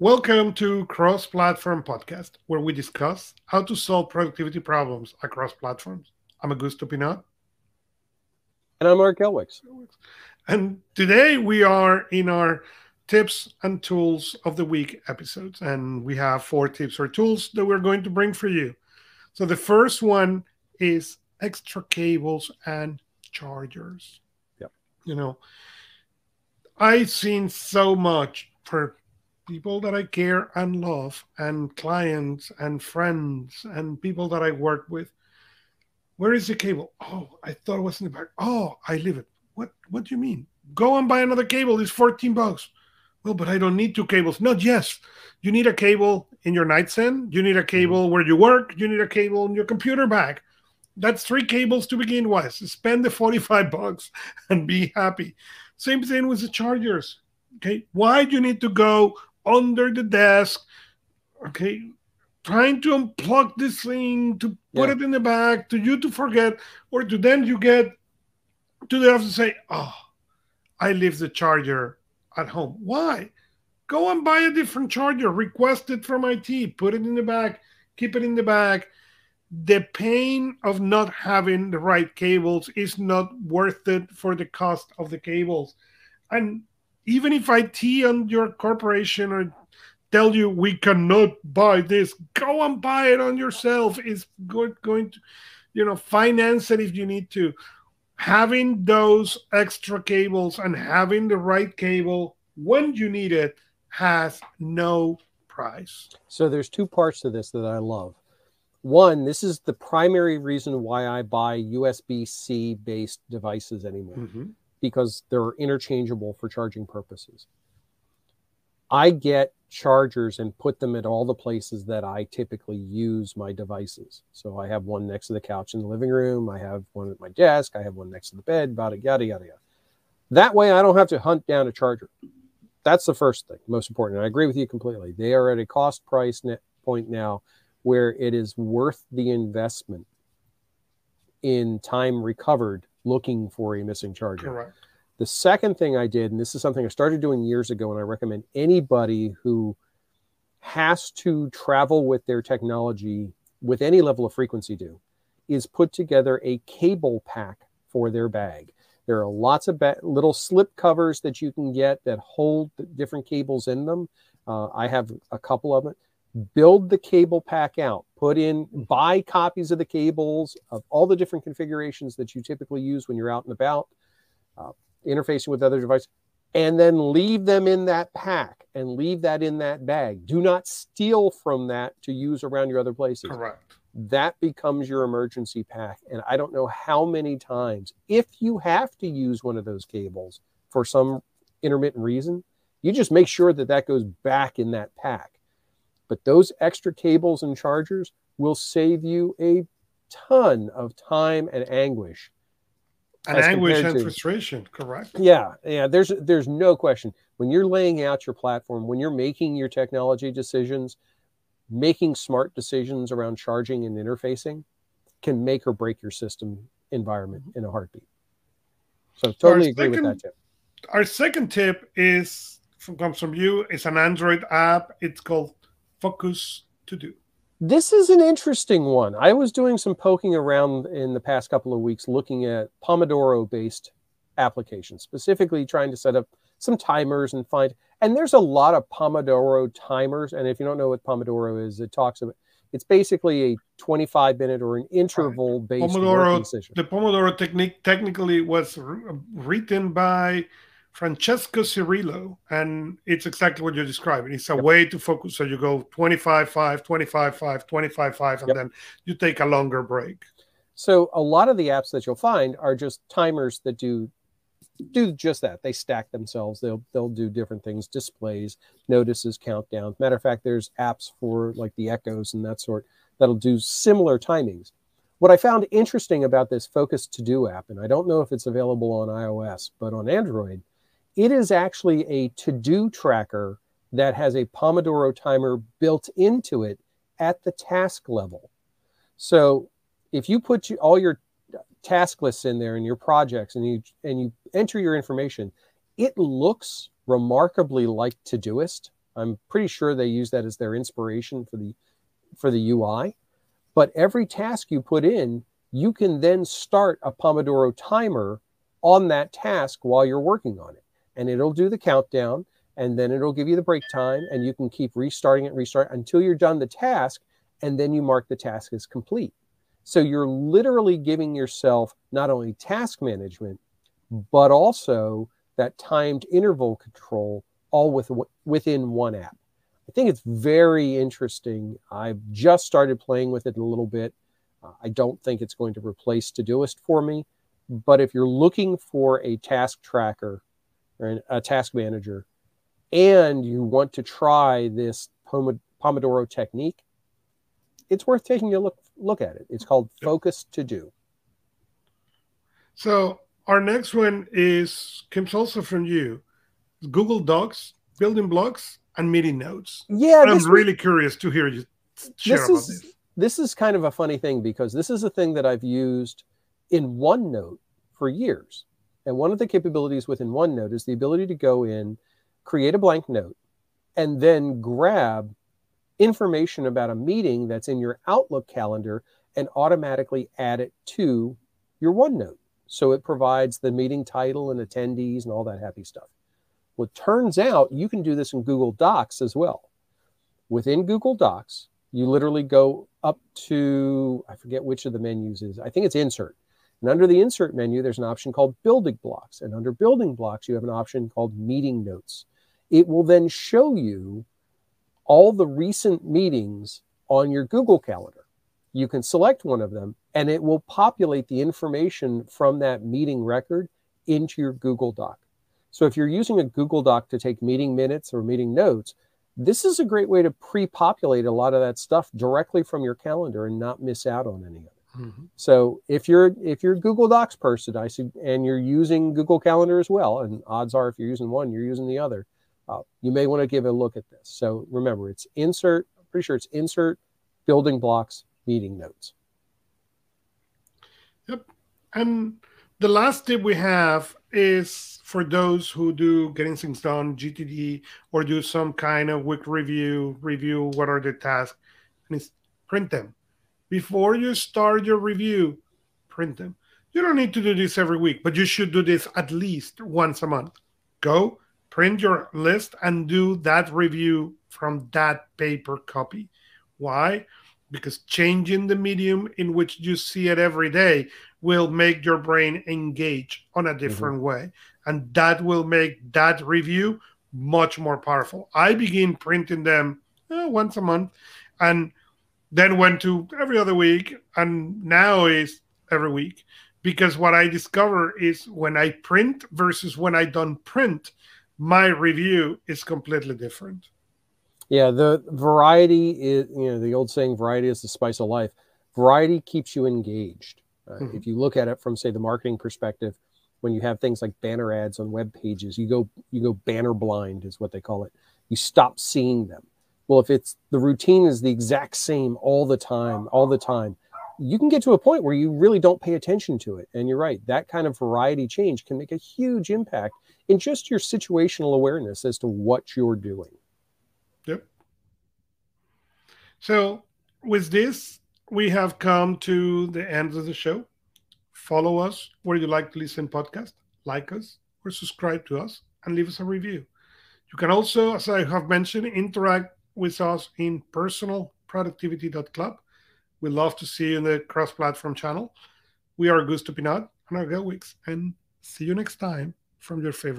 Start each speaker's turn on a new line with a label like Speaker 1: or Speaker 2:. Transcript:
Speaker 1: Welcome to Cross Platform Podcast, where we discuss how to solve productivity problems across platforms. I'm Augusto Pinaud.
Speaker 2: And I'm Mark Elwicks.
Speaker 1: And today we are in our tips and tools of the week episodes. And we have four tips or tools that we're going to bring for you. So the first one is extra cables and chargers.
Speaker 2: Yep.
Speaker 1: You know, I've seen so much for people that I care and love, and clients and friends and people that I work with. Where is the cable? Oh, I thought it was in the back. Oh, I leave it. What what do you mean? Go and buy another cable. It's 14 bucks. Well, but I don't need two cables. No, yes. You need a cable in your nightstand. You need a mm-hmm. cable where you work. You need a cable in your computer bag. That's three cables to begin with. Spend the 45 bucks and be happy. Same thing with the chargers. Okay. Why do you need to go under the desk? Okay. Trying to unplug this thing, to put
Speaker 2: Yeah.
Speaker 1: it in the bag, to you to forget, or to then you get to the office and say, Oh, I leave the charger at home. Why? Go and buy a different charger, request it from IT, put it in the bag, keep it in the bag the pain of not having the right cables is not worth it for the cost of the cables. And even if IT and your corporation or tell you we cannot buy this, go and buy it on yourself. It's good going to, you know, finance it if you need to. Having those extra cables and having the right cable when you need it has no price.
Speaker 2: So there's two parts to this that I love. One, this is the primary reason why I buy USB-C based devices anymore mm-hmm. Because they're interchangeable for charging purposes. I get chargers and put them at all the places that I typically use my devices. So I have one next to the couch in the living room, I have one at my desk, I have one next to the bed, yada yada yada. That way I don't have to hunt down a charger. That's the first thing, most important. And I agree with you completely. They are at a cost price net point now where it is worth the investment in time recovered looking for a missing charger.
Speaker 1: Correct.
Speaker 2: The second thing I did, and this is something I started doing years ago, and I recommend anybody who has to travel with their technology with any level of frequency do, is put together a cable pack for their bag. There are lots of ba- little slip covers that you can get that hold the different cables in them. Uh, I have a couple of them. Build the cable pack out. Put in, buy copies of the cables of all the different configurations that you typically use when you're out and about uh, interfacing with other devices, and then leave them in that pack and leave that in that bag. Do not steal from that to use around your other places.
Speaker 1: Correct.
Speaker 2: That becomes your emergency pack. And I don't know how many times, if you have to use one of those cables for some intermittent reason, you just make sure that that goes back in that pack. But those extra cables and chargers will save you a ton of time and anguish
Speaker 1: And anguish and
Speaker 2: to-
Speaker 1: frustration. Correct.
Speaker 2: yeah, yeah. There's there's no question when you're laying out your platform, when you're making your technology decisions, making smart decisions around charging and interfacing can make or break your system environment mm-hmm. in a heartbeat. So totally agree with that tip.
Speaker 1: Our second tip is from, comes from you. It's an Android app. It's called Focus To Do.
Speaker 2: This is an interesting one. I was doing some poking around in the past couple of weeks looking at Pomodoro based applications, specifically trying to set up some timers and find and there's a lot of Pomodoro timers. And if you don't know what Pomodoro is, it talks about it's basically a 25 minute or an interval based
Speaker 1: Pomodoro, the Pomodoro technique technically was written by Francesco Cirillo, and it's exactly what you're describing. It's a
Speaker 2: Yep.
Speaker 1: way to focus. So you go 25, 5, 25, 5, 25, 5, and
Speaker 2: Yep.
Speaker 1: then you take a longer break.
Speaker 2: So a lot of the apps that you'll find are just timers that do do just that. They stack themselves. They'll they'll do different things, displays, notices, countdowns. Matter of fact, there's apps for like the echoes and that sort that'll do similar timings. What I found interesting about this Focus To Do app, and I don't know if it's available on iOS, but on Android, it is actually a to do tracker that has a Pomodoro timer built into it at the task level. So if you put all your task lists in there and your projects and you and you enter your information, it looks remarkably like Todoist I'm pretty sure they use that as their inspiration for the for the UI. But every task you put in, you can then start a Pomodoro timer on that task while you're working on it. And it'll do the countdown and then it'll give you the break time and you can keep restarting it, restart until you're done the task. And then you mark the task as complete. So you're literally giving yourself not only task management, but also that timed interval control all with, within one app. I think it's very interesting. I've just started playing with it a little bit. Uh, I don't think it's going to replace Todoist for me, but if you're looking for a task tracker or a task manager and you want to try this Pomodoro technique, it's worth taking a look look at it. It's called Focus to Do.
Speaker 1: So our next one is comes also from you. Google Docs, building blocks, and meeting notes.
Speaker 2: Yeah,
Speaker 1: I'm was, really curious to hear you share
Speaker 2: this
Speaker 1: about
Speaker 2: is, this. This is kind of a funny thing because this is a thing that I've used in OneNote for years. And one of the capabilities within OneNote is the ability to go in, create a blank note, and then grab information about a meeting that's in your Outlook calendar and automatically add it to your OneNote. So it provides the meeting title and attendees and all that happy stuff. Well, it turns out you can do this in Google Docs as well. Within Google Docs, you literally go up to, I forget which of the menus is, I think it's insert. And under the insert menu, there's an option called building blocks. And under building blocks, you have an option called meeting notes. It will then show you all the recent meetings on your Google Calendar. You can select one of them and it will populate the information from that meeting record into your Google Doc. So if you're using a Google Doc to take meeting minutes or meeting notes, this is a great way to pre-populate a lot of that stuff directly from your calendar and not miss out on any of it. Mm-hmm. So if you're if you're a Google Docs person, I see, and you're using Google Calendar as well, and odds are if you're using one, you're using the other uh, you may want to give a look at this. So remember, it's insert, I'm pretty sure it's insert, building blocks, meeting notes.
Speaker 1: Yep. And the last tip we have is for those who do getting things done, GTD, or do some kind of week review, review what are the tasks, and it's print them. Before you start your review, print them. You don't need to do this every week, but you should do this at least once a month. Go, print your list and do that review from that paper copy. Why? Because changing the medium in which you see it every day will make your brain engage on a different mm-hmm. way. And that will make that review much more powerful. I begin printing them uh, once a month and then went to every other week and now is every week because what I discover is when I print versus when I don't print, my review is completely different.
Speaker 2: Yeah, the variety is, you know, the old saying, variety is the spice of life. Variety keeps you engaged. Uh, mm-hmm. If you look at it from, say, the marketing perspective, when you have things like banner ads on web pages, you go you go banner blind, is what they call it. You stop seeing them. Well, if it's the routine is the exact same all the time, all the time, you can get to a point where you really don't pay attention to it. And you're right, that kind of variety change can make a huge impact in just your situational awareness as to what you're doing.
Speaker 1: Yep. So, with this, we have come to the end of the show. Follow us where you like to listen podcast, like us, or subscribe to us, and leave us a review. You can also, as I have mentioned, interact with us in personalproductivity.club. We love to see you in the cross-platform channel. We are Gusto Pinaud and our Weeks, and see you next time from your favorite